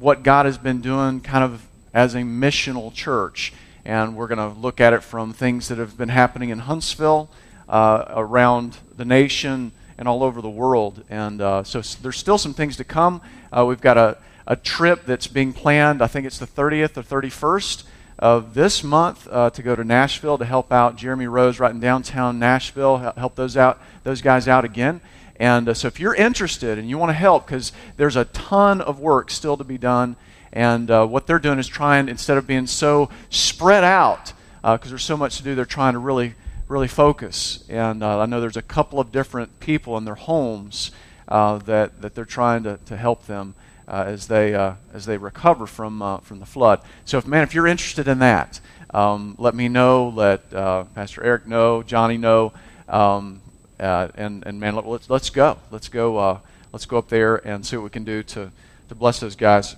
what God has been doing kind of as a missional church. And we're going to look at it from things that have been happening in Huntsville, uh, around the nation, and all over the world. And uh, so there's still some things to come. Uh, we've got a, a trip that's being planned, I think it's the 30th or 31st of this month uh, to go to Nashville to help out Jeremy Rose right in downtown Nashville, help those out, those guys out again. And uh, so if you're interested and you want to help, because there's a ton of work still to be done, and uh, what they're doing is trying, instead of being so spread out, because uh, there's so much to do, they're trying to really, really focus. And uh, I know there's a couple of different people in their homes uh, that, that they're trying to, to help them as they as they recover from from the flood. So, if man, if you're interested in that, um, let me know. Let Pastor Eric know, Johnny know, um, uh, and and man, let's, let's go. Let's go. Uh, let's go up there and see what we can do to to bless those guys.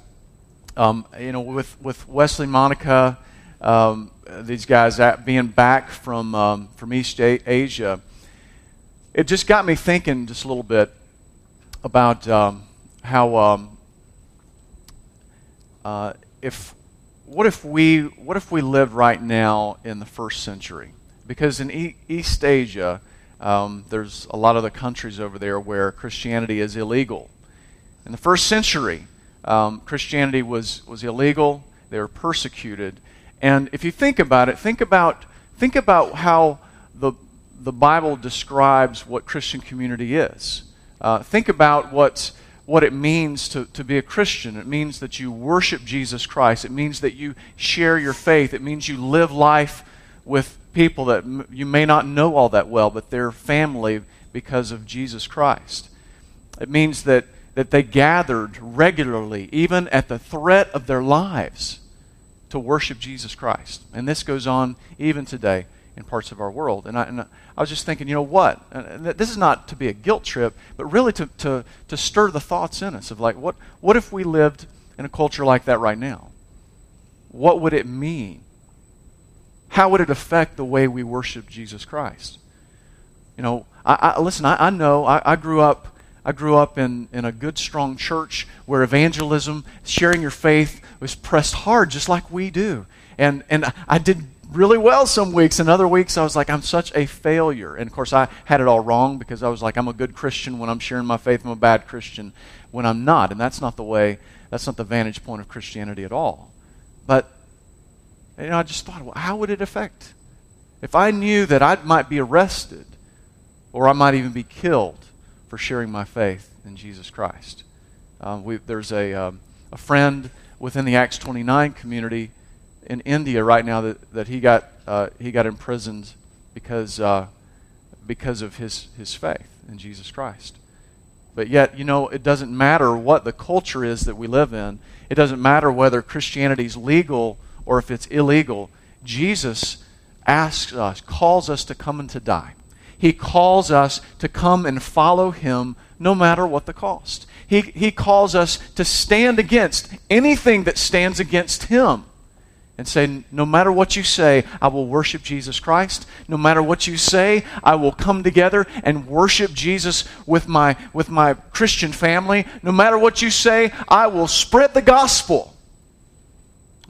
Um, you know, with with Wesley, Monica, um, these guys being back from um, from East Asia, it just got me thinking just a little bit about um, how um, uh, if what if we what if we lived right now in the first century? Because in e- East Asia, um, there's a lot of the countries over there where Christianity is illegal. In the first century, um, Christianity was was illegal. They were persecuted, and if you think about it, think about think about how the the Bible describes what Christian community is. Uh, think about what what it means to, to be a Christian. It means that you worship Jesus Christ. It means that you share your faith. It means you live life with people that you may not know all that well, but they're family because of Jesus Christ. It means that, that they gathered regularly, even at the threat of their lives, to worship Jesus Christ. And this goes on even today in parts of our world. And I, and I was just thinking, you know what? this is not to be a guilt trip, but really to, to, to stir the thoughts in us of like, what, what if we lived in a culture like that right now? What would it mean? How would it affect the way we worship Jesus Christ? You know, I, I listen, I, I know I, I grew up I grew up in, in a good, strong church where evangelism, sharing your faith, was pressed hard just like we do. And, and I did really well some weeks, and other weeks I was like, I'm such a failure. And of course, I had it all wrong because I was like, I'm a good Christian when I'm sharing my faith, I'm a bad Christian when I'm not. And that's not the way, that's not the vantage point of Christianity at all. But, know, I just thought, well, how would it affect? If I knew that I might be arrested or I might even be killed for sharing my faith in Jesus Christ. Um, we, there's a, um, a friend within the Acts 29 community in India right now that, that he got uh, he got imprisoned because uh, because of his his faith in Jesus Christ. But yet, you know, it doesn't matter what the culture is that we live in. It doesn't matter whether Christianity is legal or if it's illegal. Jesus asks us, calls us to come and to die. He calls us to come and follow him no matter what the cost. He, he calls us to stand against anything that stands against him and say, No matter what you say, I will worship Jesus Christ. No matter what you say, I will come together and worship Jesus with my, with my Christian family. No matter what you say, I will spread the gospel.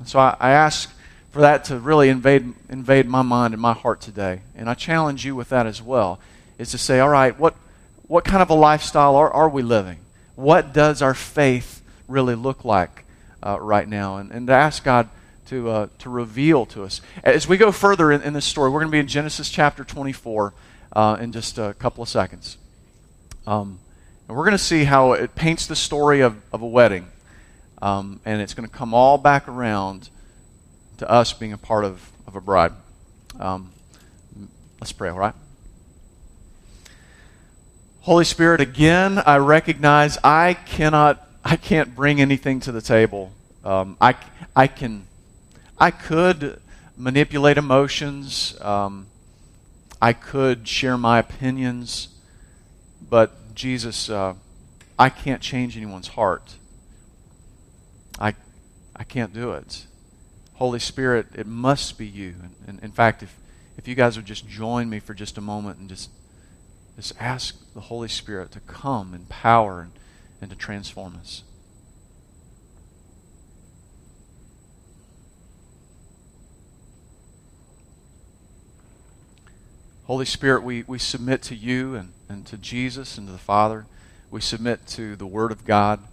So I, I ask for that to really invade, invade my mind and my heart today. And I challenge you with that as well, is to say, all right, what, what kind of a lifestyle are, are we living? What does our faith really look like uh, right now? And, and to ask God, to, uh, to reveal to us. As we go further in, in this story, we're going to be in Genesis chapter 24 uh, in just a couple of seconds. Um, and we're going to see how it paints the story of, of a wedding. Um, and it's going to come all back around to us being a part of, of a bride. Um, let's pray, all right? Holy Spirit, again, I recognize I cannot, I can't bring anything to the table. Um, I, I can I could manipulate emotions. Um, I could share my opinions. But Jesus, uh, I can't change anyone's heart. I can't do it. Holy Spirit, it must be you. And, and in fact, if, if you guys would just join me for just a moment and just, just ask the Holy Spirit to come in power and, and to transform us. Holy Spirit, we, we submit to you and, and to Jesus and to the Father. We submit to the Word of God.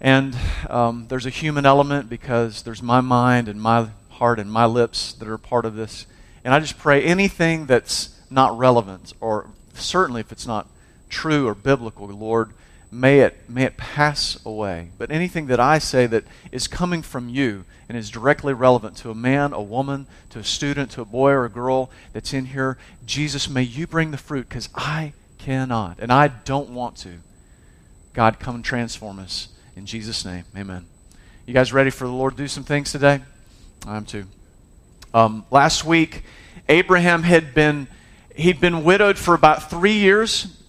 And um, there's a human element because there's my mind and my heart and my lips that are part of this. And I just pray anything that's not relevant, or certainly if it's not true or biblical, Lord, may it, may it pass away. But anything that I say that is coming from you and is directly relevant to a man, a woman, to a student, to a boy or a girl that's in here, Jesus, may you bring the fruit because I cannot and I don't want to. God, come and transform us. In Jesus' name, amen. You guys ready for the Lord to do some things today? I'm too. Um, last week, Abraham had been he'd been widowed for about three years.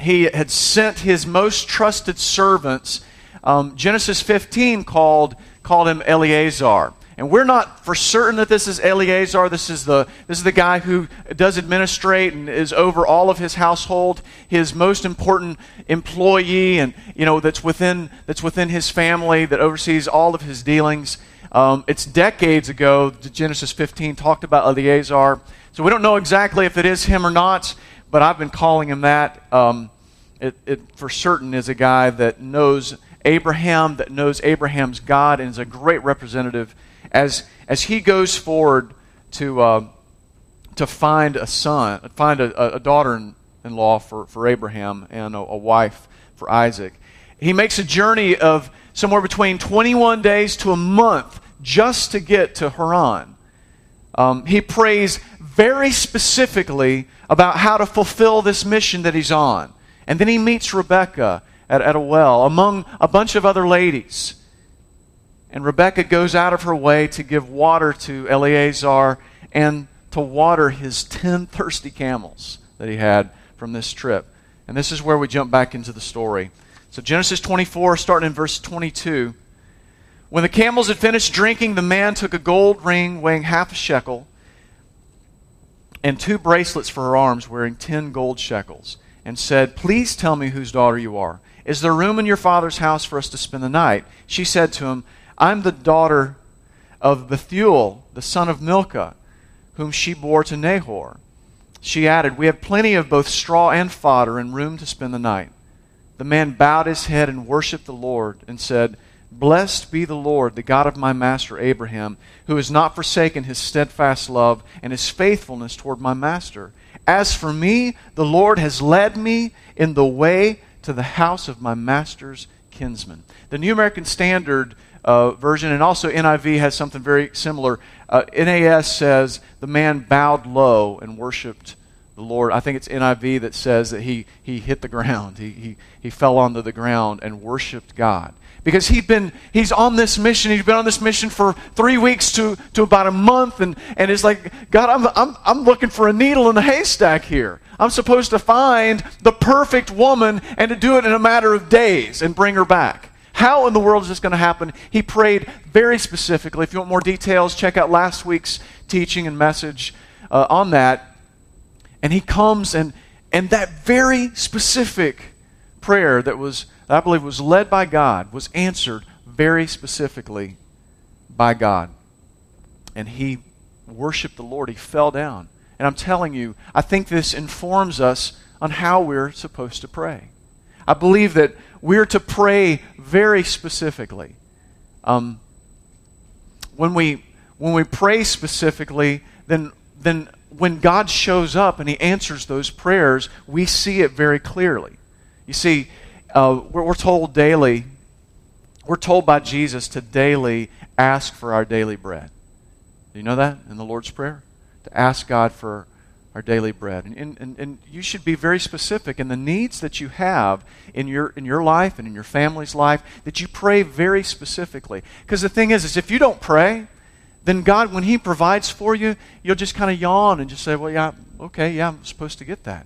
He had sent his most trusted servants. Um, Genesis 15 called called him Eleazar. And we're not for certain that this is Eleazar. This is the this is the guy who does administrate and is over all of his household, his most important employee, and you know that's within that's within his family that oversees all of his dealings. Um, it's decades ago. Genesis 15 talked about Eleazar, so we don't know exactly if it is him or not. But I've been calling him that. Um, it, it for certain is a guy that knows Abraham, that knows Abraham's God, and is a great representative as, as he goes forward to, uh, to find a son, find a, a daughter in law for, for Abraham and a, a wife for Isaac. He makes a journey of somewhere between 21 days to a month just to get to Haran. Um, he prays very specifically about how to fulfill this mission that he's on. And then he meets Rebecca at, at a well among a bunch of other ladies. And Rebecca goes out of her way to give water to Eleazar and to water his 10 thirsty camels that he had from this trip. And this is where we jump back into the story. So, Genesis 24, starting in verse 22. When the camels had finished drinking, the man took a gold ring weighing half a shekel and two bracelets for her arms wearing 10 gold shekels and said, Please tell me whose daughter you are. Is there room in your father's house for us to spend the night? She said to him, I'm the daughter of Bethuel, the son of Milcah, whom she bore to Nahor. She added, We have plenty of both straw and fodder and room to spend the night. The man bowed his head and worshipped the Lord and said, Blessed be the Lord, the God of my master Abraham, who has not forsaken his steadfast love and his faithfulness toward my master. As for me, the Lord has led me in the way to the house of my master's kinsman. The New American Standard uh, version, and also NIV has something very similar. Uh, NAS says the man bowed low and worshipped the Lord. I think it's NIV that says that he, he hit the ground. He, he, he fell onto the ground and worshiped God. Because he'd been, he's on this mission. He's been on this mission for three weeks to, to about a month. And, and it's like, God, I'm, I'm, I'm looking for a needle in a haystack here. I'm supposed to find the perfect woman and to do it in a matter of days and bring her back. How in the world is this going to happen? He prayed very specifically. If you want more details, check out last week's teaching and message uh, on that. And he comes and and that very specific prayer that was I believe was led by God was answered very specifically by God. And he worshiped the Lord. He fell down. And I'm telling you, I think this informs us on how we're supposed to pray. I believe that we're to pray very specifically. Um, when we when we pray specifically, then then when God shows up and He answers those prayers, we see it very clearly. You see, uh, we're, we're told daily, we're told by Jesus to daily ask for our daily bread. Do you know that in the Lord's Prayer? To ask God for our daily bread. And, and, and you should be very specific in the needs that you have in your, in your life and in your family's life, that you pray very specifically. Because the thing is, is if you don't pray, then God, when He provides for you, you'll just kind of yawn and just say, well, yeah, okay, yeah, I'm supposed to get that.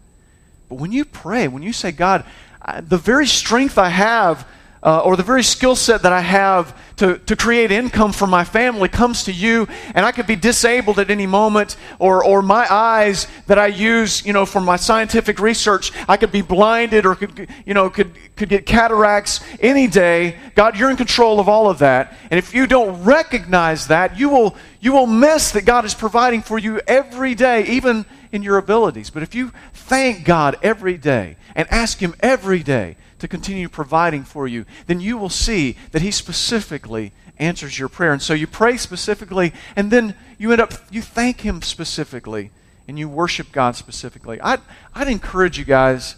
But when you pray, when you say, God, I, the very strength I have uh, or the very skill set that I have to, to create income for my family comes to you, and I could be disabled at any moment, or, or my eyes that I use, you know, for my scientific research, I could be blinded or could, you know, could, could get cataracts any day. God, you're in control of all of that. And if you don't recognize that, you will, you will miss that God is providing for you every day, even in your abilities. But if you thank God every day and ask Him every day, to continue providing for you, then you will see that He specifically answers your prayer. And so you pray specifically, and then you end up, you thank Him specifically, and you worship God specifically. I'd, I'd encourage you guys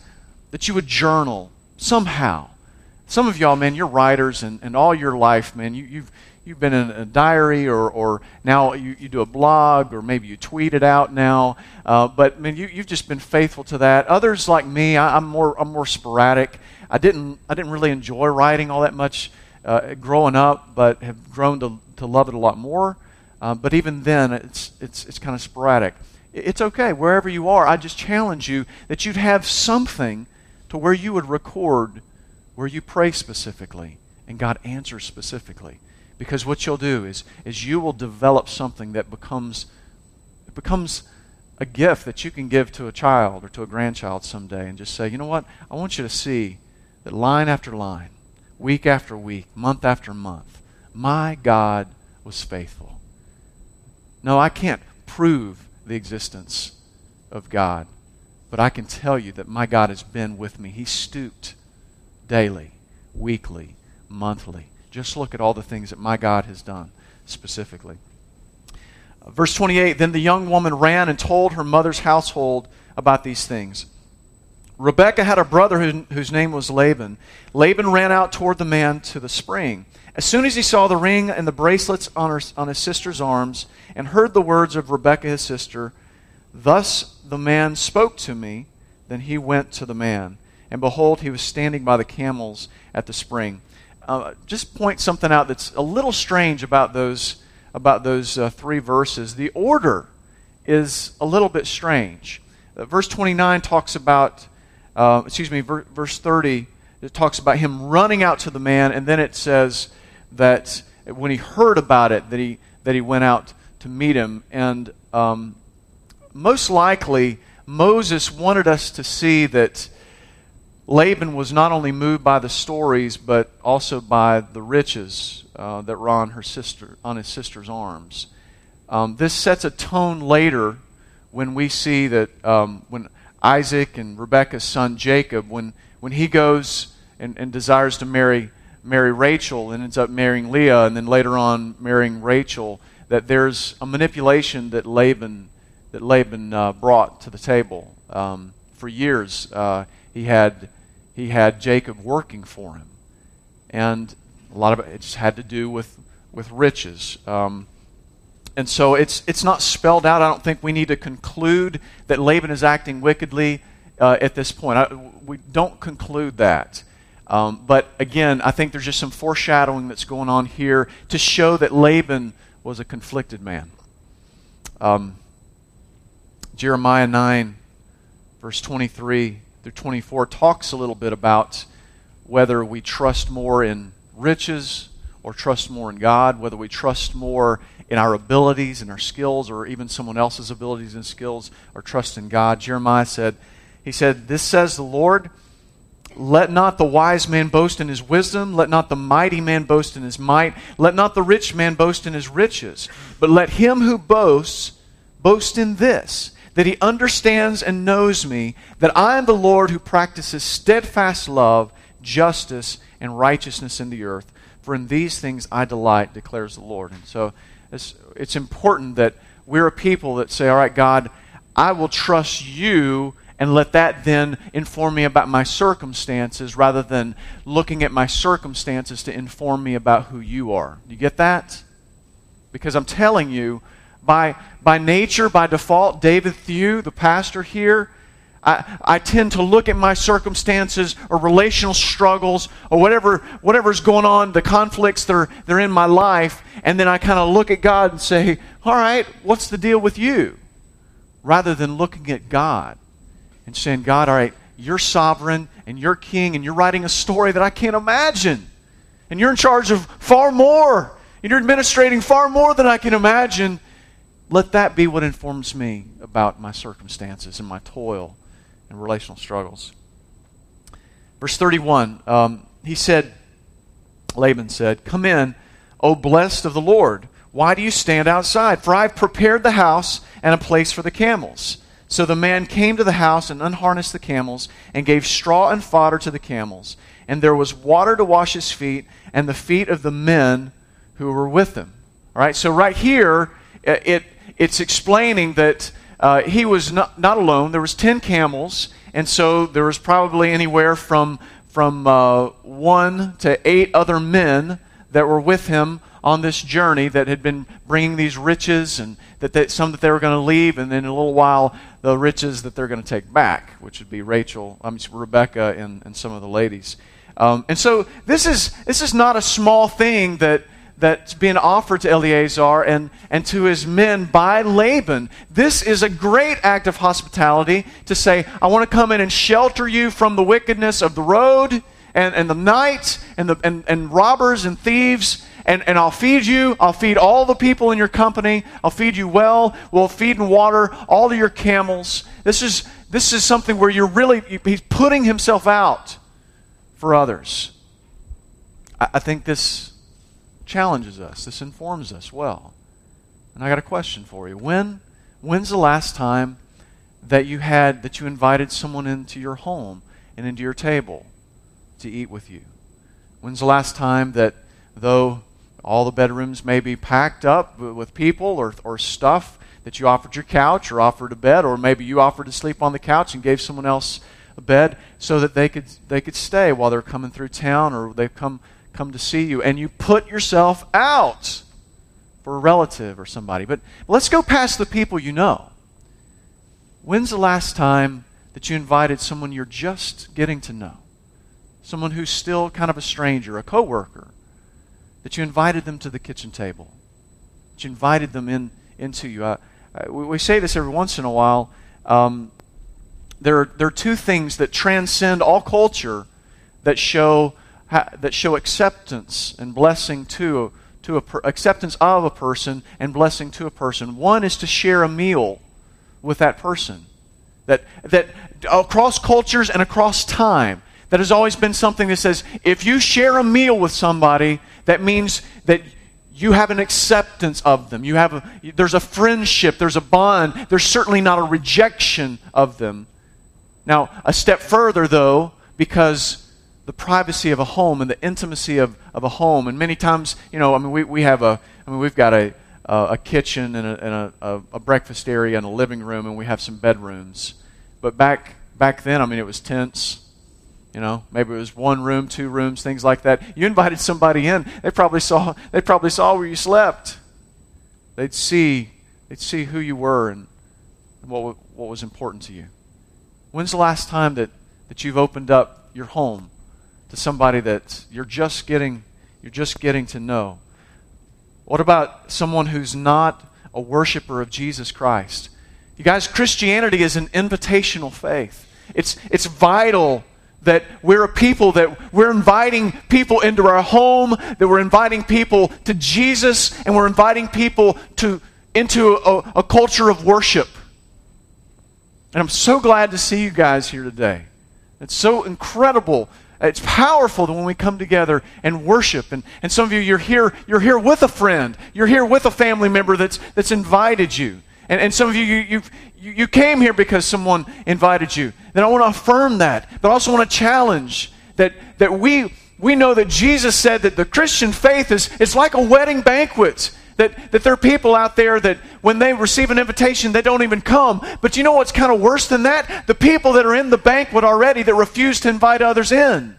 that you would journal somehow. Some of y'all, man, you're writers, and, and all your life, man, you, you've, you've been in a diary or, or now you, you do a blog or maybe you tweet it out now. Uh, but man, you, you've just been faithful to that. Others like me, I, am more, I'm more sporadic. I didn't, I didn't really enjoy writing all that much uh, growing up, but have grown to, to love it a lot more. Uh, but even then, it's, it's, it's kind of sporadic. It's okay. Wherever you are, I just challenge you that you'd have something to where you would record where you pray specifically and God answers specifically. Because what you'll do is, is you will develop something that becomes, it becomes a gift that you can give to a child or to a grandchild someday and just say, you know what? I want you to see that line after line, week after week, month after month, my God was faithful. No, I can't prove the existence of God, but I can tell you that my God has been with me. He stooped daily, weekly, monthly. Just look at all the things that my God has done specifically. Uh, verse 28 Then the young woman ran and told her mother's household about these things. Rebekah had a brother who, whose name was Laban. Laban ran out toward the man to the spring. As soon as he saw the ring and the bracelets on, her, on his sister's arms and heard the words of Rebekah his sister, Thus the man spoke to me. Then he went to the man. And behold, he was standing by the camels at the spring. Uh, just point something out that's a little strange about those, about those uh, three verses. The order is a little bit strange. Uh, verse 29 talks about uh, excuse me, ver- verse 30, it talks about him running out to the man, and then it says that when he heard about it, that he, that he went out to meet him. And um, most likely, Moses wanted us to see that Laban was not only moved by the stories, but also by the riches uh, that were on her sister, on his sister's arms. Um, this sets a tone later when we see that um, when Isaac and Rebekah's son Jacob, when, when he goes and, and desires to marry, marry Rachel and ends up marrying Leah and then later on marrying Rachel, that there's a manipulation that Laban, that Laban uh, brought to the table. Um, for years, uh, he, had, he had Jacob working for him. And a lot of it just had to do with, with riches. Um, and so it's, it's not spelled out. I don't think we need to conclude that Laban is acting wickedly uh, at this point. I, we don't conclude that. Um, but again, I think there's just some foreshadowing that's going on here to show that Laban was a conflicted man. Um, Jeremiah 9, verse 23 through 24, talks a little bit about whether we trust more in riches or trust more in God, whether we trust more in our abilities and our skills or even someone else's abilities and skills or trust in God. Jeremiah said, He said, This says the Lord, let not the wise man boast in his wisdom, let not the mighty man boast in his might, let not the rich man boast in his riches, but let him who boasts boast in this, that he understands and knows me, that I am the Lord who practices steadfast love, justice, and righteousness in the earth. For in these things I delight, declares the Lord. And so it's, it's important that we're a people that say, All right, God, I will trust you and let that then inform me about my circumstances rather than looking at my circumstances to inform me about who you are. You get that? Because I'm telling you, by, by nature, by default, David Thew, the pastor here, I, I tend to look at my circumstances or relational struggles or whatever whatever's going on, the conflicts that are, that are in my life, and then I kind of look at God and say, All right, what's the deal with you? Rather than looking at God and saying, God, all right, you're sovereign and you're king and you're writing a story that I can't imagine. and you're in charge of far more, and you're administrating far more than I can imagine. Let that be what informs me about my circumstances and my toil and relational struggles. Verse 31, um, he said, Laban said, Come in, O blessed of the Lord. Why do you stand outside? For I've prepared the house and a place for the camels. So the man came to the house and unharnessed the camels and gave straw and fodder to the camels. And there was water to wash his feet and the feet of the men who were with him. All right, so right here, it, it's explaining that uh, he was not, not alone. There was 10 camels, and so there was probably anywhere from, from uh, one to eight other men that were with him on this journey that had been bringing these riches and that they, some that they were going to leave, and then in a little while, the riches that they're going to take back, which would be Rachel, I mean, Rebecca, and, and some of the ladies. Um, and so this is, this is not a small thing that, that's being offered to Eleazar and, and to his men by Laban. This is a great act of hospitality to say, I want to come in and shelter you from the wickedness of the road and, and the night and, the, and, and robbers and thieves and, and I'll feed you. I'll feed all the people in your company. I'll feed you well. We'll feed and water all of your camels. This is, this is something where you're really, he's putting himself out for others. I, I think this challenges us. This informs us well. And I got a question for you. When, when's the last time that you had, that you invited someone into your home and into your table to eat with you? When's the last time that, though all the bedrooms may be packed up with people or, or stuff that you offered your couch or offered a bed, or maybe you offered to sleep on the couch and gave someone else a bed so that they could, they could stay while they're coming through town or they've come, come to see you. And you put yourself out for a relative or somebody. But let's go past the people you know. When's the last time that you invited someone you're just getting to know? Someone who's still kind of a stranger, a coworker, that you invited them to the kitchen table, that you invited them in, into you. Uh, we, we, say this every once in a while. Um, there, are, there are two things that transcend all culture that show, ha, that show acceptance and blessing to, to a per, acceptance of a person and blessing to a person. One is to share a meal with that person. That, that across cultures and across time, that has always been something that says if you share a meal with somebody, that means that you have an acceptance of them. You have a, there's a friendship, there's a bond. There's certainly not a rejection of them. Now, a step further, though, because the privacy of a home and the intimacy of, of a home, and many times, you know, I mean, we, we have a, I mean, we've got a, a, a kitchen and, a, and a, a breakfast area and a living room, and we have some bedrooms. But back back then, I mean, it was tents you know, maybe it was one room, two rooms, things like that. You invited somebody in, they probably saw they probably saw where you slept. They'd see they'd see who you were and what what was important to you. When's the last time that, that you've opened up your home to somebody that you're just getting you're just getting to know? What about someone who's not a worshiper of Jesus Christ? You guys, Christianity is an invitational faith. It's, it's vital that we're a people that we're inviting people into our home, that we're inviting people to Jesus, and we're inviting people to, into a, a culture of worship. And I'm so glad to see you guys here today. It's so incredible. It's powerful when we come together and worship. And, and some of you, you're here, you're here with a friend. You're here with a family member that's, that's invited you. And, and some of you, you, you, you came here because someone invited you. Then I want to affirm that. But I also want to challenge that, that we, we know that Jesus said that the Christian faith is, is like a wedding banquet. That, that there are people out there that when they receive an invitation, they don't even come. But you know what's kind of worse than that? The people that are in the banquet already that refuse to invite others in.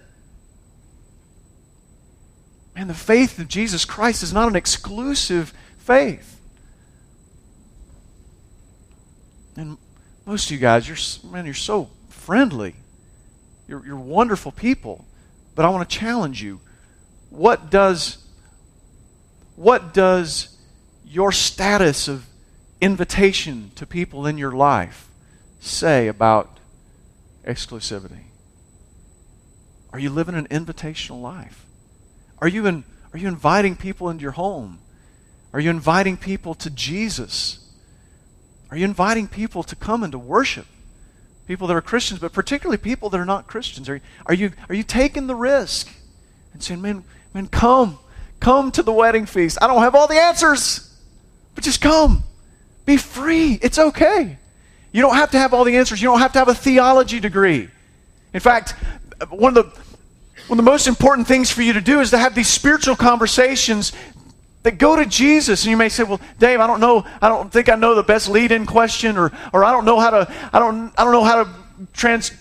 Man, the faith of Jesus Christ is not an exclusive faith. And most of you guys, you're, man, you're so friendly. You're, you're wonderful people. But I want to challenge you. What does, what does your status of invitation to people in your life say about exclusivity? Are you living an invitational life? Are you, in, are you inviting people into your home? Are you inviting people to Jesus? Are you inviting people to come and to worship? People that are Christians, but particularly people that are not Christians. Are, are, you, are you taking the risk and saying, man, man, come, come to the wedding feast? I don't have all the answers, but just come. Be free. It's okay. You don't have to have all the answers. You don't have to have a theology degree. In fact, one of the one of the most important things for you to do is to have these spiritual conversations that go to Jesus. And you may say, well, Dave, I don't know, I don't think I know the best lead-in question, or, or I don't know how to, I don't, I don't know how to trans,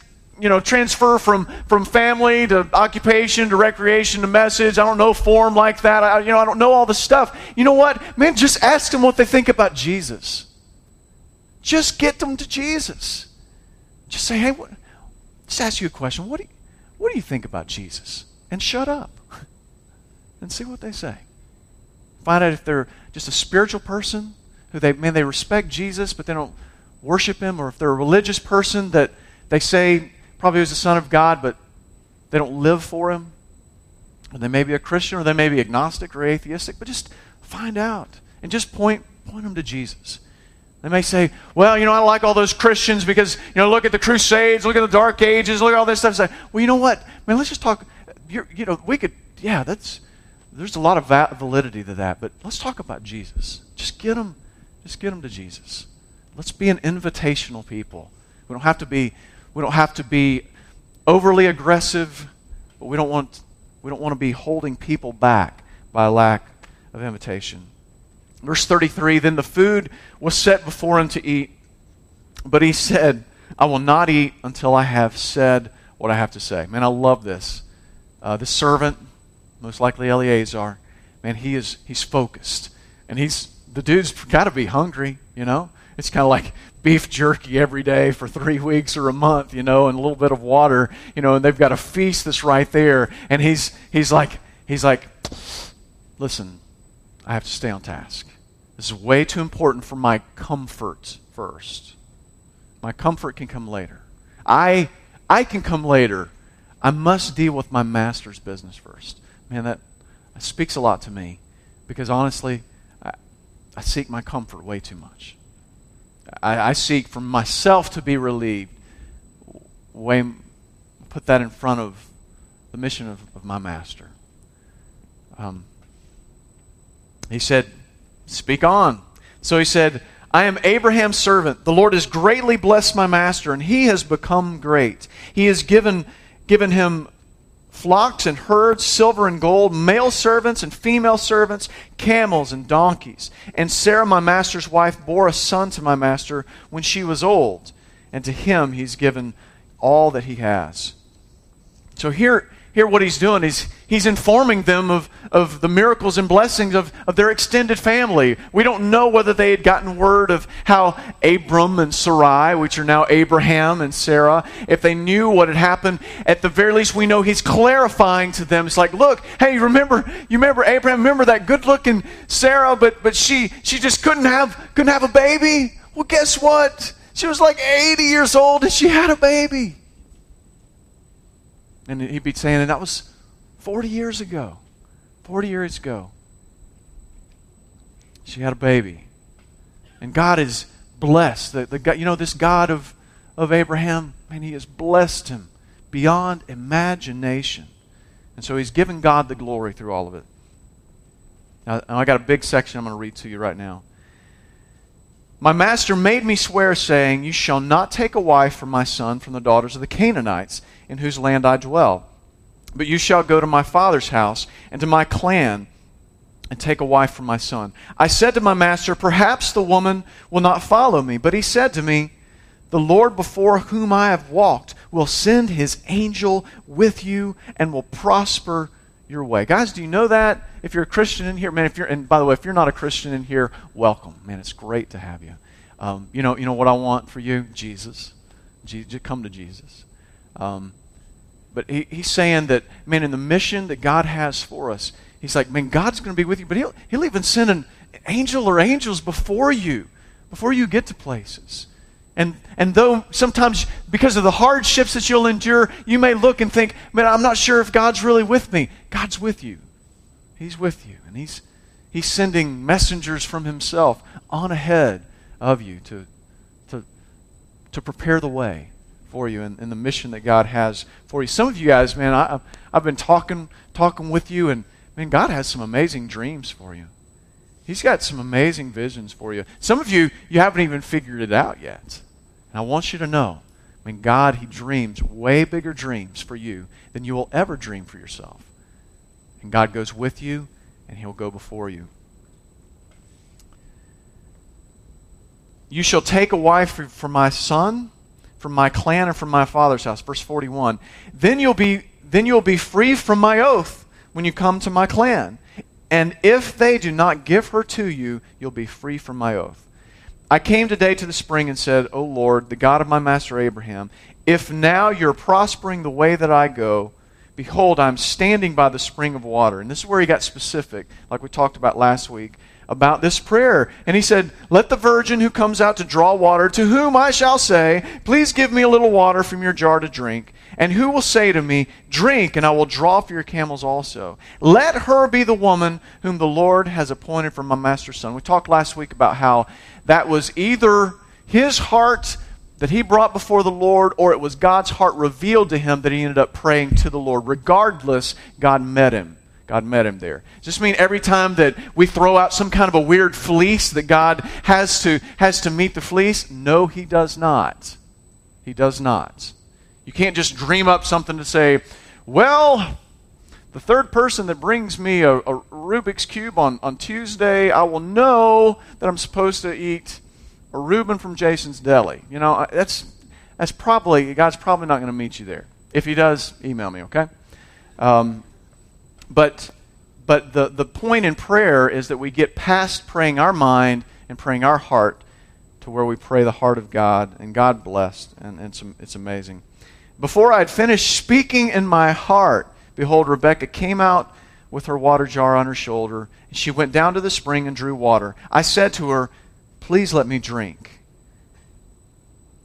you know, transfer from, from family to occupation to recreation to message. I don't know form like that. I, you know, I don't know all the stuff. You know what? Man, just ask them what they think about Jesus. Just get them to Jesus. Just say, hey, what, just ask you a question. What do you, what do you think about Jesus? And shut up and see what they say. Find out if they're just a spiritual person who they, man, they respect Jesus, but they don't worship him, or if they're a religious person that they say probably was the Son of God, but they don't live for him. Or they may be a Christian, or they may be agnostic or atheistic, but just find out and just point, point them to Jesus. They may say, well, you know, I like all those Christians because, you know, look at the Crusades, look at the Dark Ages, look at all this stuff. Say, well, you know what? Man, let's just talk. You're, you know, we could, yeah, that's, there's a lot of validity to that, but let's talk about Jesus. Just get them, just get them to Jesus. Let's be an invitational people. We don't have to be, we don't have to be overly aggressive, but we don't want, we don't want to be holding people back by lack of invitation. Verse 33 Then the food was set before him to eat, but he said, I will not eat until I have said what I have to say. Man, I love this. Uh, the servant most likely Eleazar, man, he is he's focused. And he's the dude's got to be hungry, you know? It's kind of like beef jerky every day for three weeks or a month, you know, and a little bit of water, you know, and they've got a feast that's right there. And he's, he's like, he's like, listen, I have to stay on task. This is way too important for my comfort first. My comfort can come later. I, I can come later. I must deal with my master's business first man, that, that speaks a lot to me because honestly, I, I seek my comfort way too much. I, I seek for myself to be relieved. Way, put that in front of the mission of, of my master. Um, he said, Speak on. So he said, I am Abraham's servant. The Lord has greatly blessed my master, and he has become great. He has given, given him flocks and herds, silver and gold, male servants and female servants, camels and donkeys. And Sarah, my master's wife, bore a son to my master when she was old, and to him he's given all that he has. So here, here what he's doing is he's informing them of, of the miracles and blessings of, of their extended family. We don't know whether they had gotten word of how Abram and Sarai, which are now Abraham and Sarah, if they knew what had happened. At the very least, we know he's clarifying to them. It's like, look, hey, remember, you remember Abraham, remember that good looking Sarah, but but she she just couldn't have couldn't have a baby? Well, guess what? She was like 80 years old and she had a baby. And he'd be saying, and that was 40 years ago. 40 years ago. She had a baby. And God is blessed. The, the God, you know, this God of, of Abraham, man, he has blessed him beyond imagination. And so he's given God the glory through all of it. Now, I got a big section I'm going to read to you right now. My master made me swear, saying, You shall not take a wife for my son from the daughters of the Canaanites, in whose land I dwell. But you shall go to my father's house and to my clan and take a wife for my son. I said to my master, Perhaps the woman will not follow me. But he said to me, The Lord before whom I have walked will send his angel with you and will prosper your way. Guys, do you know that? If you're a Christian in here, man, if you're, and by the way, if you're not a Christian in here, welcome. Man, it's great to have you. Um, you know, you know what I want for you? Jesus. Jesus come to Jesus. Um, but he, he's saying that, man, in the mission that God has for us, he's like, man, God's going to be with you, but he'll, he'll even send an angel or angels before you, before you get to places. And, and though sometimes because of the hardships that you'll endure, you may look and think, man, I'm not sure if God's really with me. God's with you. He's with you, and He's, he's sending messengers from Himself on ahead of you to, to, to prepare the way for you and, and the mission that God has for you. Some of you guys, man, I, I've been talking, talking with you, and man, God has some amazing dreams for you. He's got some amazing visions for you. Some of you, you haven't even figured it out yet. And I want you to know, I mean, God, He dreams way bigger dreams for you than you will ever dream for yourself. And God goes with you, and He'll go before you. You shall take a wife for my son, from my clan, and from my father's house. Verse 41. Then you'll be, then you'll be free from my oath when you come to my clan. And if they do not give her to you, you'll be free from my oath. I came today to the spring and said, O Lord, the God of my master Abraham, if now you're prospering the way that I go, behold, I'm standing by the spring of water. And this is where he got specific, like we talked about last week, about this prayer. And he said, Let the virgin who comes out to draw water, to whom I shall say, Please give me a little water from your jar to drink. And who will say to me, Drink, and I will draw for your camels also? Let her be the woman whom the Lord has appointed for my master's son. We talked last week about how that was either his heart that he brought before the Lord, or it was God's heart revealed to him that he ended up praying to the Lord. Regardless, God met him. God met him there. This mean every time that we throw out some kind of a weird fleece that God has to, has to meet the fleece? No, he does not. He does not. You can't just dream up something to say, well, the third person that brings me a, a Rubik's Cube on, on Tuesday, I will know that I'm supposed to eat a Reuben from Jason's Deli. You know, that's, that's probably, God's probably not going to meet you there. If he does, email me, okay? Um, but but the, the point in prayer is that we get past praying our mind and praying our heart to where we pray the heart of God, and God blessed, and, and it's, it's amazing. Before I had finished speaking in my heart, behold, Rebekah came out with her water jar on her shoulder, and she went down to the spring and drew water. I said to her, Please let me drink.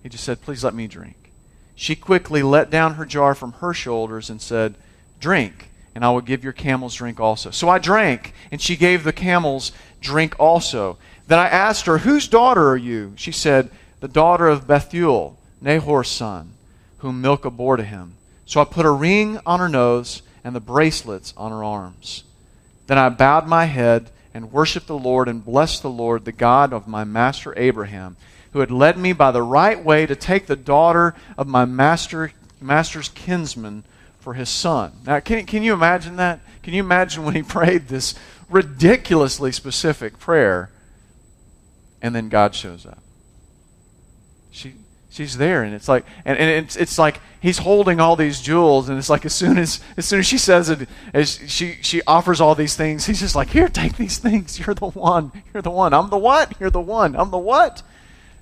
He just said, Please let me drink. She quickly let down her jar from her shoulders and said, Drink, and I will give your camels drink also. So I drank, and she gave the camels drink also. Then I asked her, Whose daughter are you? She said, The daughter of Bethuel, Nahor's son, whom Milcah bore to him. So I put a ring on her nose and the bracelets on her arms. Then I bowed my head and worshiped the Lord and blessed the Lord, the God of my master Abraham, who had led me by the right way to take the daughter of my master, master's kinsman for his son. Now, can, can you imagine that? Can you imagine when he prayed this ridiculously specific prayer and then God shows up? She, she's there and it's like and, and it's, it's like he's holding all these jewels and it's like as soon as as soon as she says it as she she offers all these things he's just like here take these things. You're the one. You're the one. I'm the what? You're the one. I'm the what?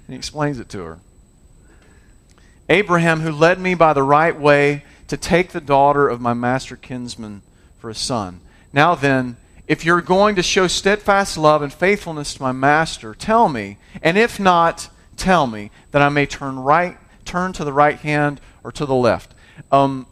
And he explains it to her. Abraham who led me by the right way to take the daughter of my master kinsman for a son now then if you're going to show steadfast love and faithfulness to my master tell me and if not tell me that I may turn right, turn to the right hand or to the left. Um,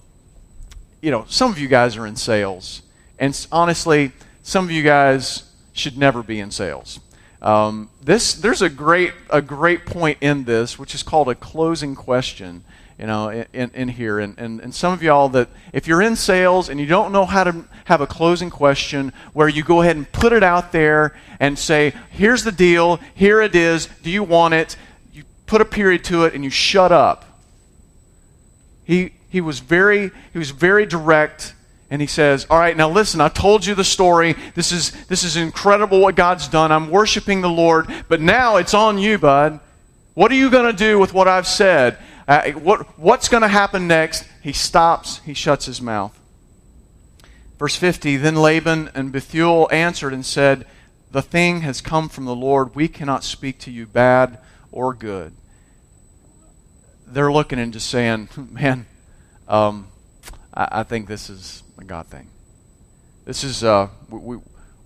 you know, some of you guys are in sales, and honestly, some of you guys should never be in sales. Um, this there's a great a great point in this, which is called a closing question. You know, in, in here, and, and, and some of y'all that if you're in sales and you don't know how to have a closing question where you go ahead and put it out there and say, here's the deal, here it is, do you want it? You put a period to it and you shut up. He, he, was very, he was very direct and he says, All right, now listen, I told you the story. This is, this is incredible what God's done. I'm worshiping the Lord, but now it's on you, bud. What are you going to do with what I've said? Uh, what, what's going to happen next? He stops, he shuts his mouth. Verse 50 Then Laban and Bethuel answered and said, The thing has come from the Lord. We cannot speak to you bad or good. They're looking and just saying, man, um, I, I, think this is a God thing. This is, uh, we,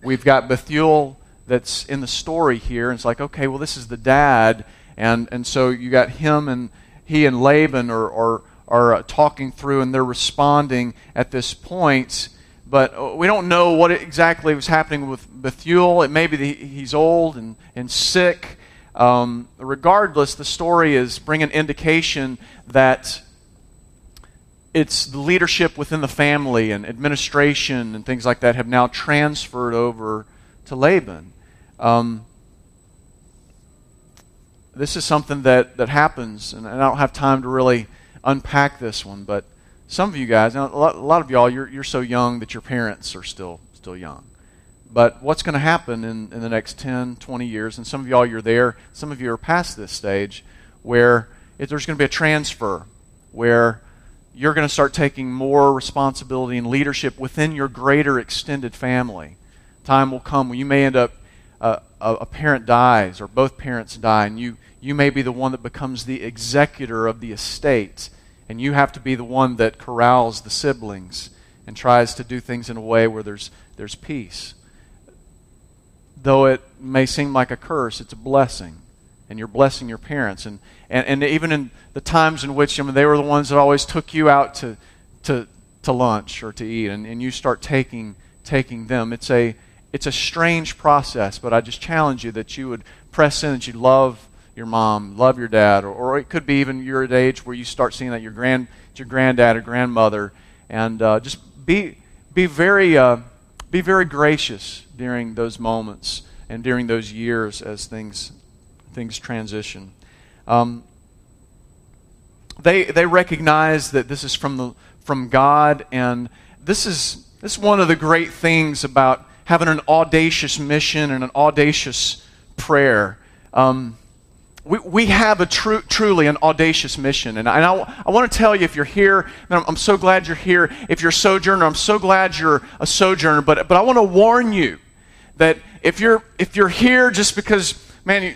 we've got Bethuel that's in the story here. And it's like, okay, well, this is the dad. And, and so you got him and he and Laban are, are, are uh, talking through and they're responding at this point. but uh, we don't know what exactly was happening with Bethuel. It may be that he's old and, and sick. Um, regardless, the story is bringing indication that it's the leadership within the family and administration and things like that have now transferred over to Laban. Um, this is something that, that happens, and I don't have time to really unpack this one, but some of you guys, a lot, a lot of y'all, you're, you're so young that your parents are still, still young. But what's going to happen in, in the next 10, 20 years, and some of y'all, you're there, some of you are past this stage, where if there's going to be a transfer, where you're going to start taking more responsibility and leadership within your greater extended family. Time will come when you may end up, uh, a, a parent dies, or both parents die, and you, you may be the one that becomes the executor of the estate and you have to be the one that corrals the siblings and tries to do things in a way where there's, there's peace. Though it may seem like a curse, it's a blessing. And you're blessing your parents. And, and, and even in the times in which I mean, they were the ones that always took you out to, to, to lunch or to eat, and, and you start taking, taking them, it's a, it's a strange process, but I just challenge you that you would press in, that you love your mom, love your dad, or, or it could be even you're at age where you start seeing that your grand, your granddad or grandmother, and uh, just be be very uh, be very gracious during those moments and during those years as things things transition. Um, they they recognize that this is from the from God, and this is this is one of the great things about having an audacious mission and an audacious prayer. Um, we, we have a truly an audacious mission. And I, I, I want to tell you if you're here, I'm, I'm, so glad you're here. If you're a sojourner, I'm so glad you're a sojourner. But, but I want to warn you that if you're, if you're here just because, man, you,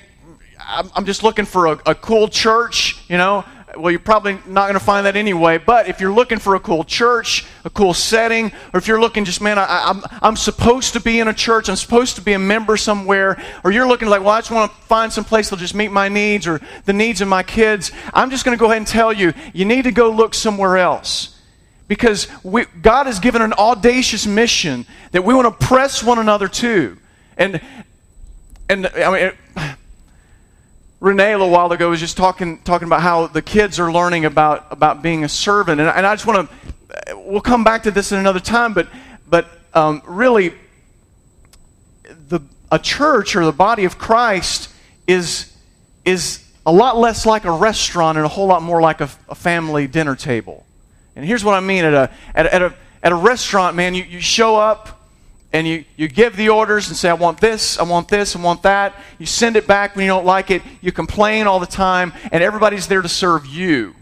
I'm, I'm just looking for a, a cool church, you know, well, you're probably not going to find that anyway. But if you're looking for a cool church, a cool setting, or if you're looking just, man, I, am I'm, I'm supposed to be in a church, I'm supposed to be a member somewhere, or you're looking like, well, I just want to find some place that'll just meet my needs or the needs of my kids, I'm just going to go ahead and tell you, you need to go look somewhere else. Because we, God has given an audacious mission that we want to press one another to. And, and I mean, Renee a little while ago was just talking talking about how the kids are learning about about being a servant, and, and I just want to. We'll come back to this in another time, but but um, really, the a church or the body of Christ is is a lot less like a restaurant and a whole lot more like a, a family dinner table. And here's what I mean: at a at a, at a, at a restaurant, man, you, you show up and you, you give the orders and say, I want this, I want this, I want that. You send it back when you don't like it. You complain all the time, and everybody's there to serve you.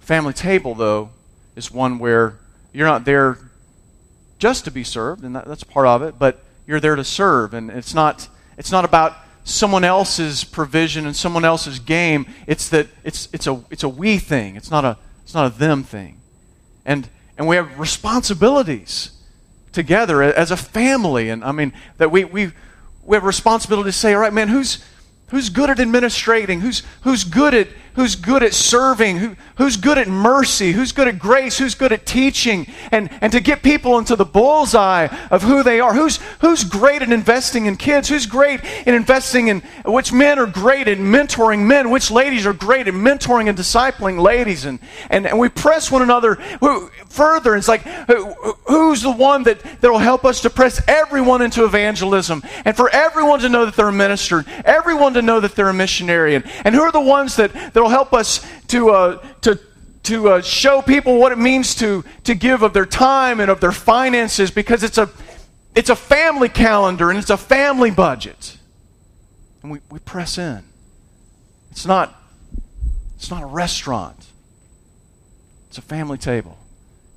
Family table, though, is one where you're not there just to be served, and that, that's part of it, but you're there to serve. And it's not, it's not about someone else's provision and someone else's game. It's that it's, it's, a, it's a we thing, it's not a, it's not a them thing. And, and we have responsibilities together as a family. And I mean, that we, we, we have responsibility to say, all right, man, who's, who's good at administrating? Who's, who's good at who's good at serving, who, who's good at mercy, who's good at grace, who's good at teaching, and, and to get people into the bullseye of who they are. Who's, who's great at investing in kids? Who's great in investing in, which men are great at mentoring men? Which ladies are great at mentoring and discipling ladies? And, and, and we press one another further. It's like, who, who's the one that, will help us to press everyone into evangelism and for everyone to know that they're a minister, everyone to know that they're a missionary? And, and who are the ones that that'll help us to, uh, to, to uh, show people what it means to, to give of their time and of their finances because it's a, it's a family calendar and it's a family budget. And we, we press in. It's not, it's not a restaurant, it's a family table.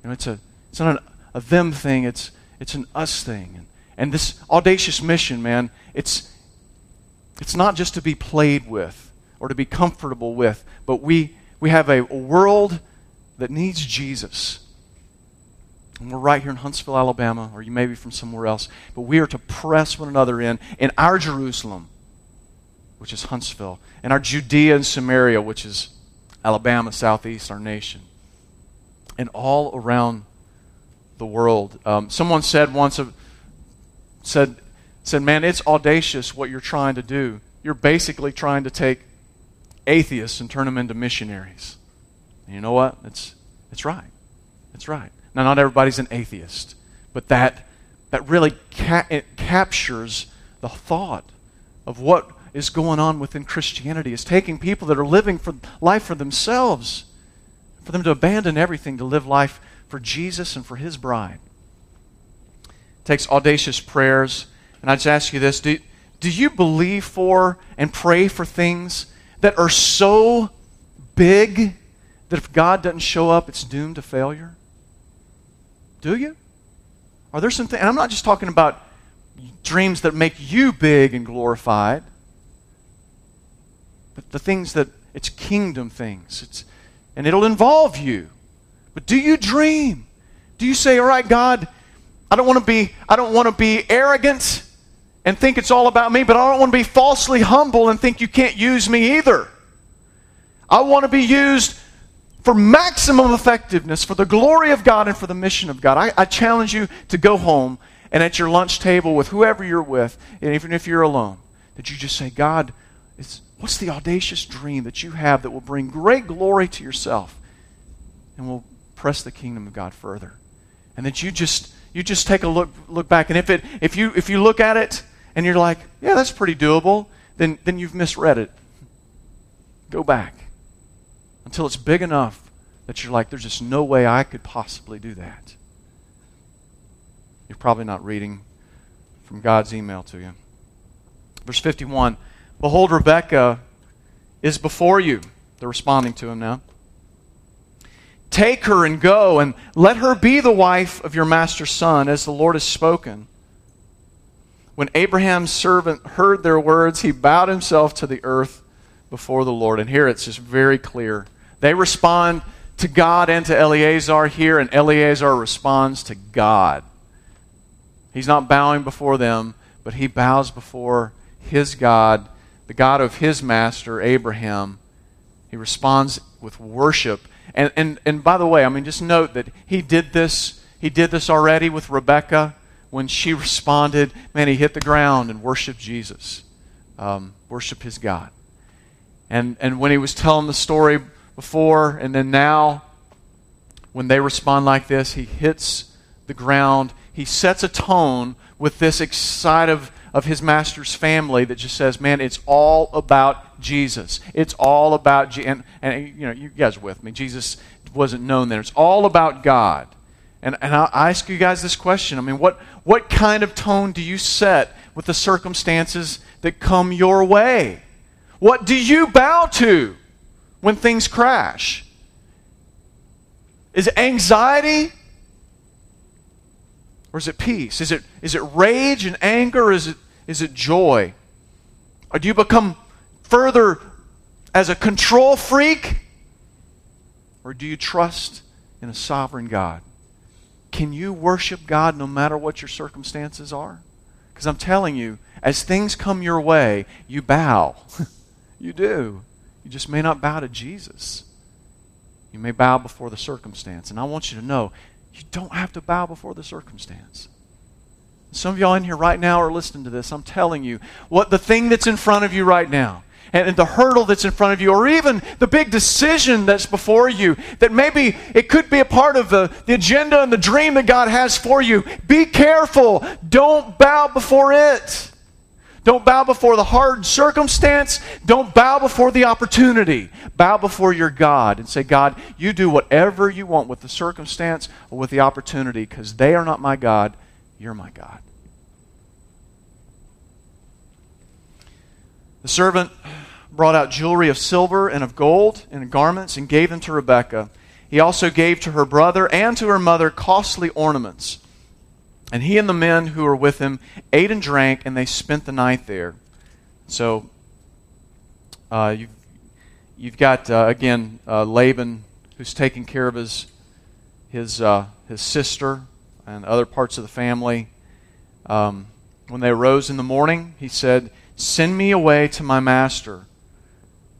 You know, it's, a, it's not an, a them thing, it's, it's an us thing. And, and this audacious mission, man, it's, it's not just to be played with or to be comfortable with. But we, we have a world that needs Jesus. And we're right here in Huntsville, Alabama, or you may be from somewhere else. But we are to press one another in in our Jerusalem, which is Huntsville, and our Judea and Samaria, which is Alabama, southeast, our nation. and all around the world. Um, someone said once, uh, said, said, man, it's audacious what you're trying to do. You're basically trying to take atheists and turn them into missionaries. And you know what? It's, it's right. It's right. Now, not everybody's an atheist, but that, that really ca- captures the thought of what is going on within Christianity. Is taking people that are living for life for themselves, for them to abandon everything to live life for Jesus and for His bride. It takes audacious prayers. And I just ask you this do, do you believe for and pray for things that are so big that if God doesn't show up, it's doomed to failure? Do you? Are there some things, and I'm not just talking about dreams that make you big and glorified, but the things that it's kingdom things. It's, and it'll involve you. But do you dream? Do you say, all right, God, I don't want to be, I don't want to be arrogant and think it's all about me, but I don't want to be falsely humble and think you can't use me either. I want to be used for maximum effectiveness, for the glory of God and for the mission of God. I, I challenge you to go home and at your lunch table with whoever you're with, and even if you're alone, that you just say, God, what's the audacious dream that you have that will bring great glory to yourself and will press the kingdom of God further? And that you just you just take a look look back, and if it if you if you look at it and you're like, yeah, that's pretty doable, then then you've misread it. Go back until it's big enough that you're like, there's just no way I could possibly do that. You're probably not reading from God's email to you. Verse 51 Behold, Rebekah is before you. They're responding to him now. Take her and go, and let her be the wife of your master's son, as the Lord has spoken. When Abraham's servant heard their words, he bowed himself to the earth before the Lord. And here it's just very clear. They respond to God and to Eleazar here, and Eleazar responds to God. He's not bowing before them, but he bows before his God, the God of his master, Abraham. He responds with worship. And, and, and by the way, I mean, just note that he did this, he did this already with Rebecca when she responded. Man, he hit the ground and worshiped Jesus, um, worshiped his God. And, and when he was telling the story before and then now, when they respond like this, he hits the ground he sets a tone with this side of, of his master's family that just says, man, it's all about Jesus. It's all about, Je-. and, and you know, you guys with me. Jesus wasn't known there. It's all about God. And, and I ask you guys this question. I mean, what, what kind of tone do you set with the circumstances that come your way? What do you bow to when things crash? Is it anxiety? Or is it peace? Is it, is it rage and anger? Is it, is it joy? Or do you become further as a control freak? Or do you trust in a sovereign God? Can you worship God no matter what your circumstances are? Because I'm telling you, as things come your way, you bow. you do. You just may not bow to Jesus. You may bow before the circumstance. And I want you to know you don't have to bow before the circumstance. Some of y'all in here right now are listening to this. I'm telling you, what the thing that's in front of you right now, and the hurdle that's in front of you, or even the big decision that's before you, that maybe it could be a part of the, the agenda and the dream that God has for you. Be careful. Don't bow before it. Don't bow before the hard circumstance. Don't bow before the opportunity. Bow before your God and say, God, you do whatever you want with the circumstance or with the opportunity because they are not my God. You're my God. The servant brought out jewelry of silver and of gold and garments and gave them to Rebekah. He also gave to her brother and to her mother costly ornaments. And he and the men who were with him ate and drank, and they spent the night there. So uh, you've, you've got, uh, again, uh, Laban who's taking care of his, his, uh, his sister and other parts of the family. Um, when they arose in the morning, he said, Send me away to my master.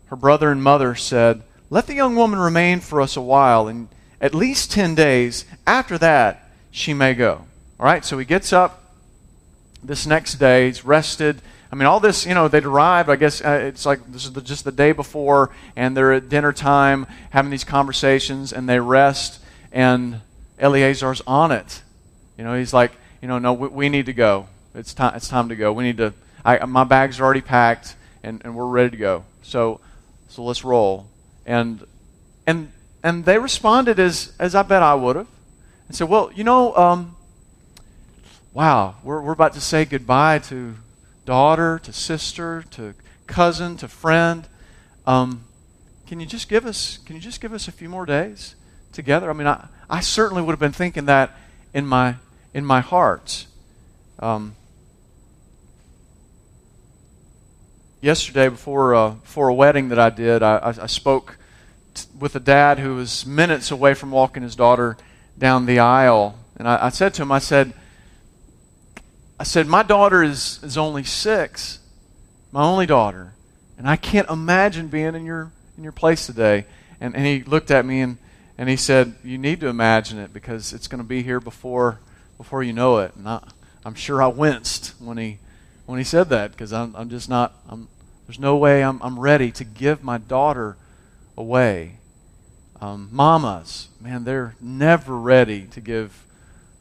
Her brother and mother said, Let the young woman remain for us a while, and at least 10 days. After that, she may go. All right, so he gets up this next day. He's rested. I mean, all this, you know, they'd arrived. I guess uh, it's like this is the, just the day before, and they're at dinner time having these conversations, and they rest, and Eleazar's on it. You know, he's like, you know, no, we, we need to go. It's time. It's time to go. We need to. I, my bags are already packed, and, and we're ready to go. So, so let's roll. And and and they responded as as I bet I would have, and said, well, you know, um, wow, we're we're about to say goodbye to daughter, to sister, to cousin, to friend. Um, can you just give us can you just give us a few more days together? I mean, I, I certainly would have been thinking that in my in my heart. Um, yesterday, before uh, before a wedding that I did, I, I, spoke t- with a dad who was minutes away from walking his daughter down the aisle, and I, I said to him, I said, I said, My daughter is, is only six, my only daughter, and I can't imagine being in your, in your place today. And, and he looked at me and, and he said, You need to imagine it because it's going to be here before, before you know it. And I, I'm sure I winced when he, when he said that because I'm, I'm just not, I'm, there's no way I'm, I'm ready to give my daughter away. Um, mamas, man, they're never ready to give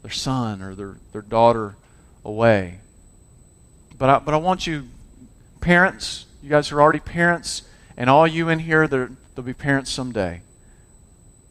their son or their, their daughter away. But I, but I want you, parents, you guys are already parents, and all you in here, there'll be parents someday.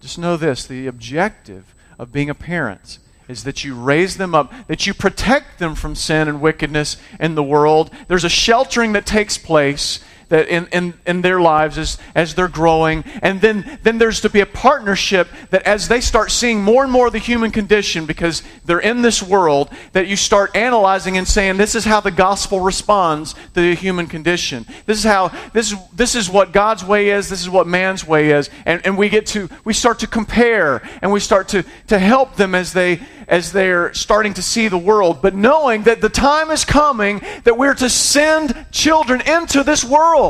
Just know this the objective of being a parent is that you raise them up, that you protect them from sin and wickedness in the world. There's a sheltering that takes place that in, in, in their lives as, as they're growing. And then, then there's to be a partnership that as they start seeing more and more of the human condition because they're in this world, that you start analyzing and saying, this is how the gospel responds to the human condition. This is how, this is, this is what God's way is, this is what man's way is. And, and we get to, we start to compare and we start to, to help them as they, as they're starting to see the world, but knowing that the time is coming that we're to send children into this world.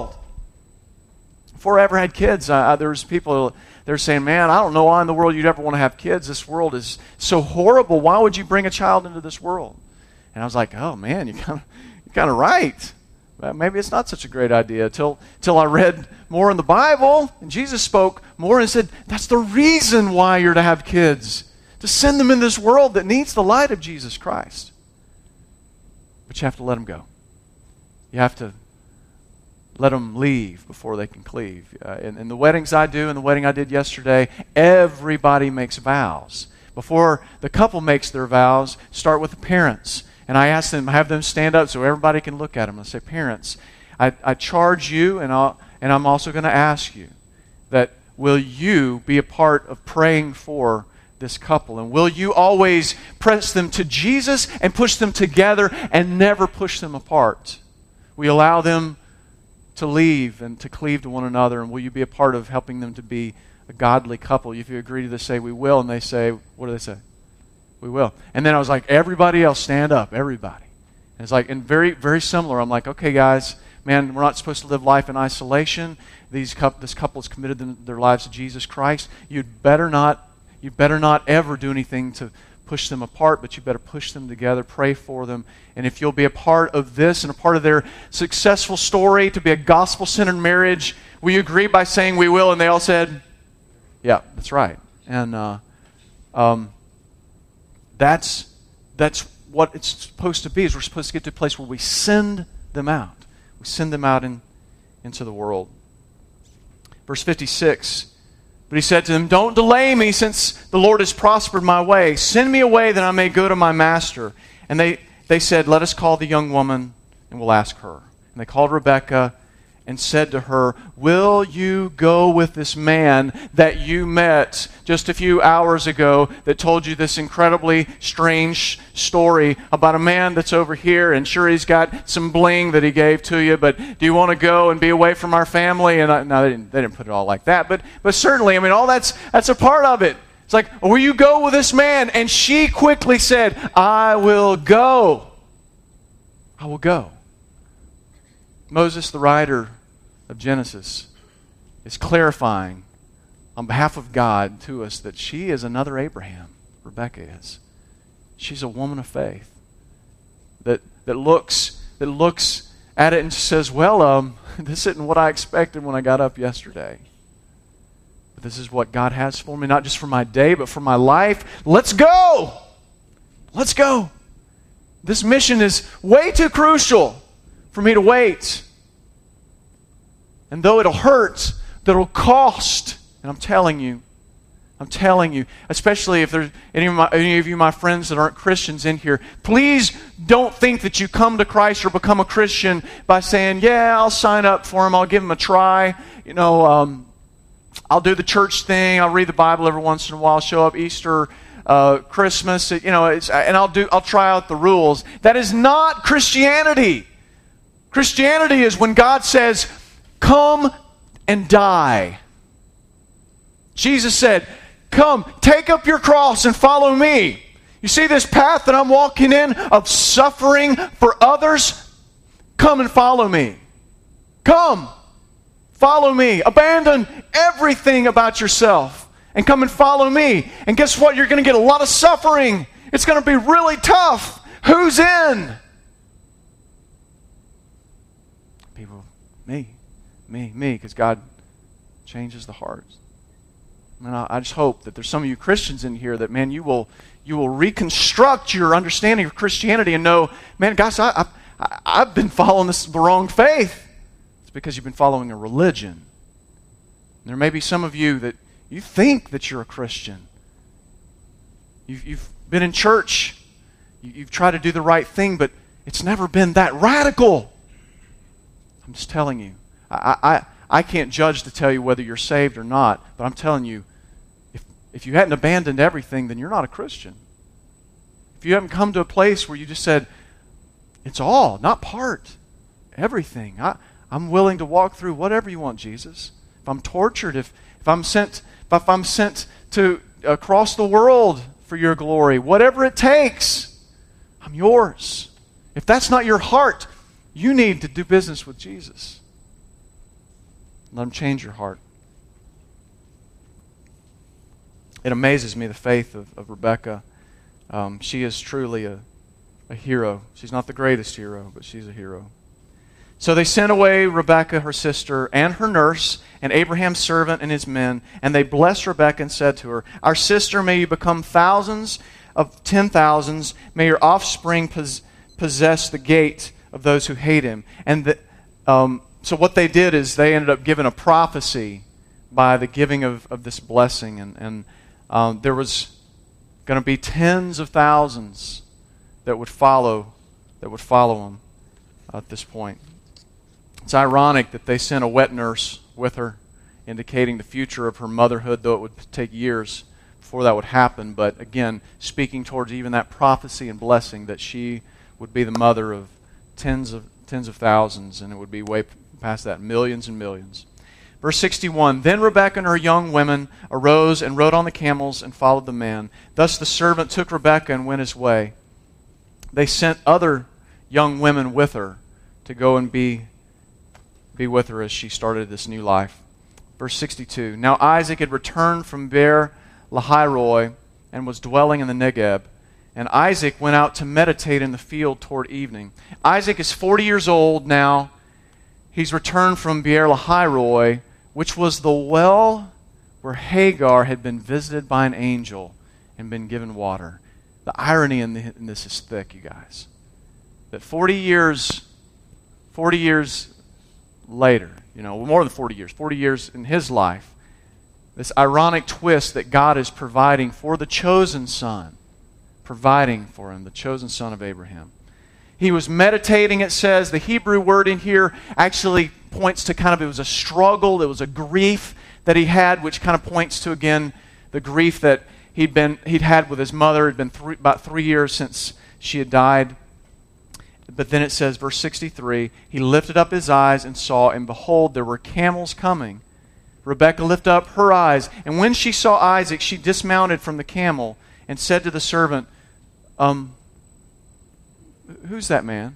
Before I ever had kids, uh, there's people they're saying, "Man, I don't know why in the world you'd ever want to have kids. This world is so horrible. Why would you bring a child into this world?" And I was like, "Oh man, you kind of you're kind of right." Well, maybe it's not such a great idea till till I read more in the Bible and Jesus spoke more and said, "That's the reason why you're to have kids." to send them in this world that needs the light of Jesus Christ. But you have to let them go. You have to let them leave before they can cleave. Uh, in, in the weddings I do, in the wedding I did yesterday, everybody makes vows. Before the couple makes their vows, start with the parents. And I ask them, have them stand up so everybody can look at them. I say, Parents, I, I charge you, and, I'll, and I'm also going to ask you that will you be a part of praying for this couple? And will you always press them to Jesus and push them together and never push them apart? You allow them to leave and to cleave to one another? And will you be a part of helping them to be a godly couple? If you agree to this, say, We will. And they say, What do they say? We will. And then I was like, Everybody else, stand up. Everybody. And it's like, and very, very similar. I'm like, Okay, guys, man, we're not supposed to live life in isolation. These, couple, this couple has committed their lives to Jesus Christ. You'd better not you would better not ever do anything to push them apart, but you better push them together, pray for them. And if you'll be a part of this and a part of their successful story to be a gospel centered marriage, will you agree by saying we will? And they all said, Yeah, that's right. And uh, um, that's, that's what it's supposed to be, is we're supposed to get to a place where we send them out. We send them out in, into the world. Verse 56 but he said to them, Don't delay me, since the Lord has prospered my way. Send me away that I may go to my master. And they, they said, Let us call the young woman, and we'll ask her. And they called Rebekah and said to her, Will you go with this man that you met just a few hours ago that told you this incredibly strange story about a man that's over here and sure he's got some bling that he gave to you, but do you want to go and be away from our family? And I, no, they didn't, they didn't put it all like that, but, but certainly, I mean, all that's, that's a part of it. It's like, Will you go with this man? And she quickly said, I will go. I will go. Moses, the writer of Genesis, is clarifying on behalf of God to us that she is another Abraham. Rebecca is. She's a woman of faith that, that looks that looks at it and says, Well, um, this isn't what I expected when I got up yesterday. But this is what God has for me, not just for my day, but for my life. Let's go! Let's go. This mission is way too crucial for me to wait. And though it'll hurt, that it'll cost, and I'm telling you, I'm telling you, especially if there's any of, my, any of you, my friends that aren't Christians in here, please don't think that you come to Christ or become a Christian by saying, Yeah, I'll sign up for him, I'll give him a try. You know, um, I'll do the church thing, I'll read the Bible every once in a while, show up Easter uh, Christmas, you know, and I'll do, I'll try out the rules. That is not Christianity. Christianity is when God says, "Come and die." Jesus said, "Come, take up your cross and follow me." You see this path that I'm walking in of suffering for others? Come and follow me. Come, follow me. Abandon everything about yourself and come and follow me. And guess what? You're going to get a lot of suffering. It's going to be really tough. Who's in? People, me, me, me, because God changes the hearts. And I, I just hope that there's some of you Christians in here that, man, you will you will reconstruct your understanding of Christianity and know, man, guys, I, I, I've been following this the wrong faith. It's because you've been following a religion. There may be some of you that you think that you're a Christian. You've, you've been in church. You, you've tried to do the right thing, but it's never been that radical. I'm just telling you. I, I, I can't judge to tell you whether you're saved or not, but I'm telling you, if, if you hadn't abandoned everything, then you're not a Christian. If you haven't come to a place where you just said, it's all, not part, everything. I, I'm willing to walk through whatever you want, Jesus. If I'm tortured, if, if I'm sent if I'm sent to across the world for your glory, whatever it takes, I'm yours. If that's not your heart, you need to do business with Jesus. Let him change your heart. It amazes me the faith of, of Rebecca. Um, she is truly a, a hero. She's not the greatest hero, but she's a hero. So they sent away Rebekah, her sister, and her nurse, and Abraham's servant and his men, and they blessed Rebekah and said to her, Our sister, may you become thousands of ten thousands, may your offspring pos- possess the gate of those who hate him. And the, um, so what they did is they ended up giving a prophecy by the giving of, of this blessing, and, and um, there was going to be tens of thousands that would follow that would follow him at this point. It's ironic that they sent a wet nurse with her, indicating the future of her motherhood, though it would take years before that would happen. But again, speaking towards even that prophecy and blessing that she would be the mother of tens of tens of thousands, and it would be way past that, millions and millions. Verse 61 Then Rebekah and her young women arose and rode on the camels and followed the man. Thus the servant took Rebekah and went his way. They sent other young women with her to go and be be with her as she started this new life. Verse 62 Now Isaac had returned from Beer Lahairoi and was dwelling in the Negeb. And Isaac went out to meditate in the field toward evening. Isaac is 40 years old now. He's returned from Beer Lahairoi, which was the well where Hagar had been visited by an angel and been given water. The irony in, the, in this is thick, you guys. That 40 years, 40 years later, you know, more than 40 years, 40 years in his life, this ironic twist that God is providing for the chosen son, providing for him, the chosen son of Abraham. He was meditating, it says. The Hebrew word in here actually points to kind of, it was a struggle, it was a grief that he had, which kind of points to, again, the grief that he'd, been, he'd had with his mother. It had been three, about three years since she had died. But then it says, verse 63 He lifted up his eyes and saw, and behold, there were camels coming. Rebekah lifted up her eyes, and when she saw Isaac, she dismounted from the camel and said to the servant, Um, who's that man?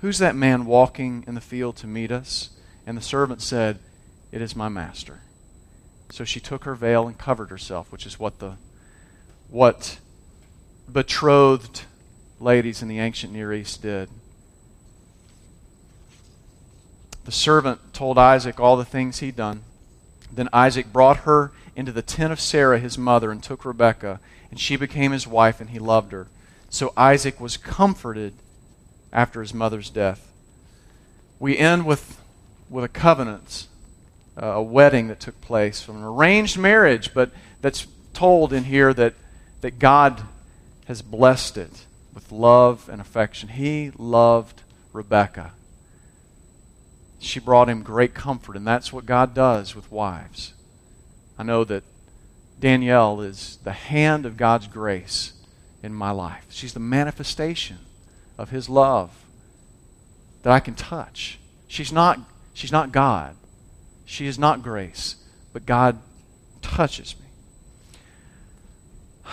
Who's that man walking in the field to meet us? And the servant said, It is my master. So she took her veil and covered herself, which is what the what betrothed ladies in the ancient Near East did. The servant told Isaac all the things he'd done. Then Isaac brought her into the tent of Sarah, his mother, and took Rebekah, and she became his wife, and he loved her. So Isaac was comforted after his mother's death. We end with, with a covenant, uh, a wedding that took place from an arranged marriage, but that's told in here that, that God has blessed it with love and affection. He loved Rebekah she brought him great comfort, and that's what God does with wives. I know that Danielle is the hand of God's grace in my life. She's the manifestation of his love that I can touch. She's not, she's not God. She is not grace, but God touches me.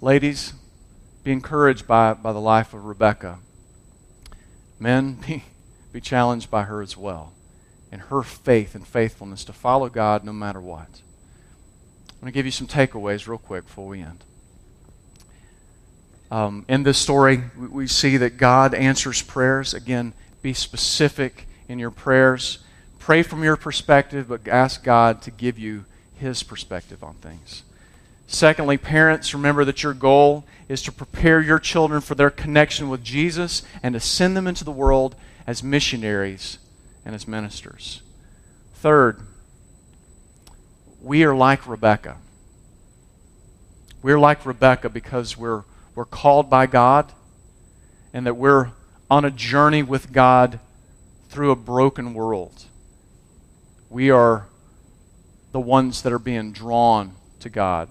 Ladies, be encouraged by, by the life of Rebecca. Men, be, be challenged by her as well in her faith and faithfulness to follow God no matter what. I'm going to give you some takeaways real quick before we end. Um, in this story, we, we see that God answers prayers. Again, be specific in your prayers. Pray from your perspective, but ask God to give you His perspective on things. Secondly, parents, remember that your goal is to prepare your children for their connection with Jesus and to send them into the world as missionaries and as ministers. Third, we are like Rebecca. We're like Rebecca because we're, we're called by God and that we're on a journey with God through a broken world. We are the ones that are being drawn to God.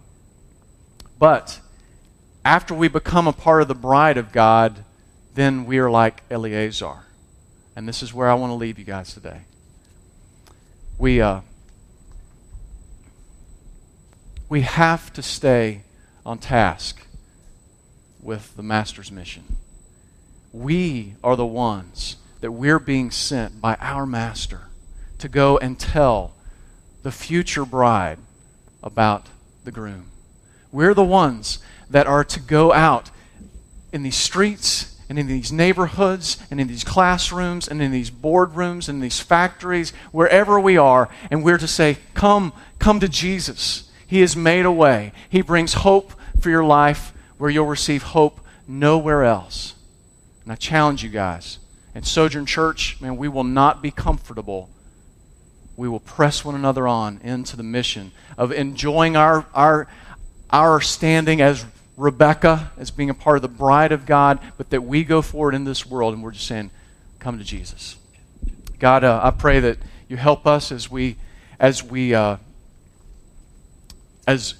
But after we become a part of the bride of God, then we are like Eleazar. And this is where I want to leave you guys today. We, uh, we have to stay on task with the Master's mission. We are the ones that we're being sent by our Master to go and tell the future bride about the groom. We're the ones that are to go out in these streets and in these neighborhoods and in these classrooms and in these boardrooms and these factories, wherever we are, and we're to say, Come, come to Jesus. He has made a way. He brings hope for your life where you'll receive hope nowhere else. And I challenge you guys. And Sojourn Church, man, we will not be comfortable. We will press one another on into the mission of enjoying our, our, our standing as Rebecca as being a part of the bride of God, but that we go forward in this world and we're just saying, come to Jesus. God, uh, I pray that you help us as we, as we, uh, as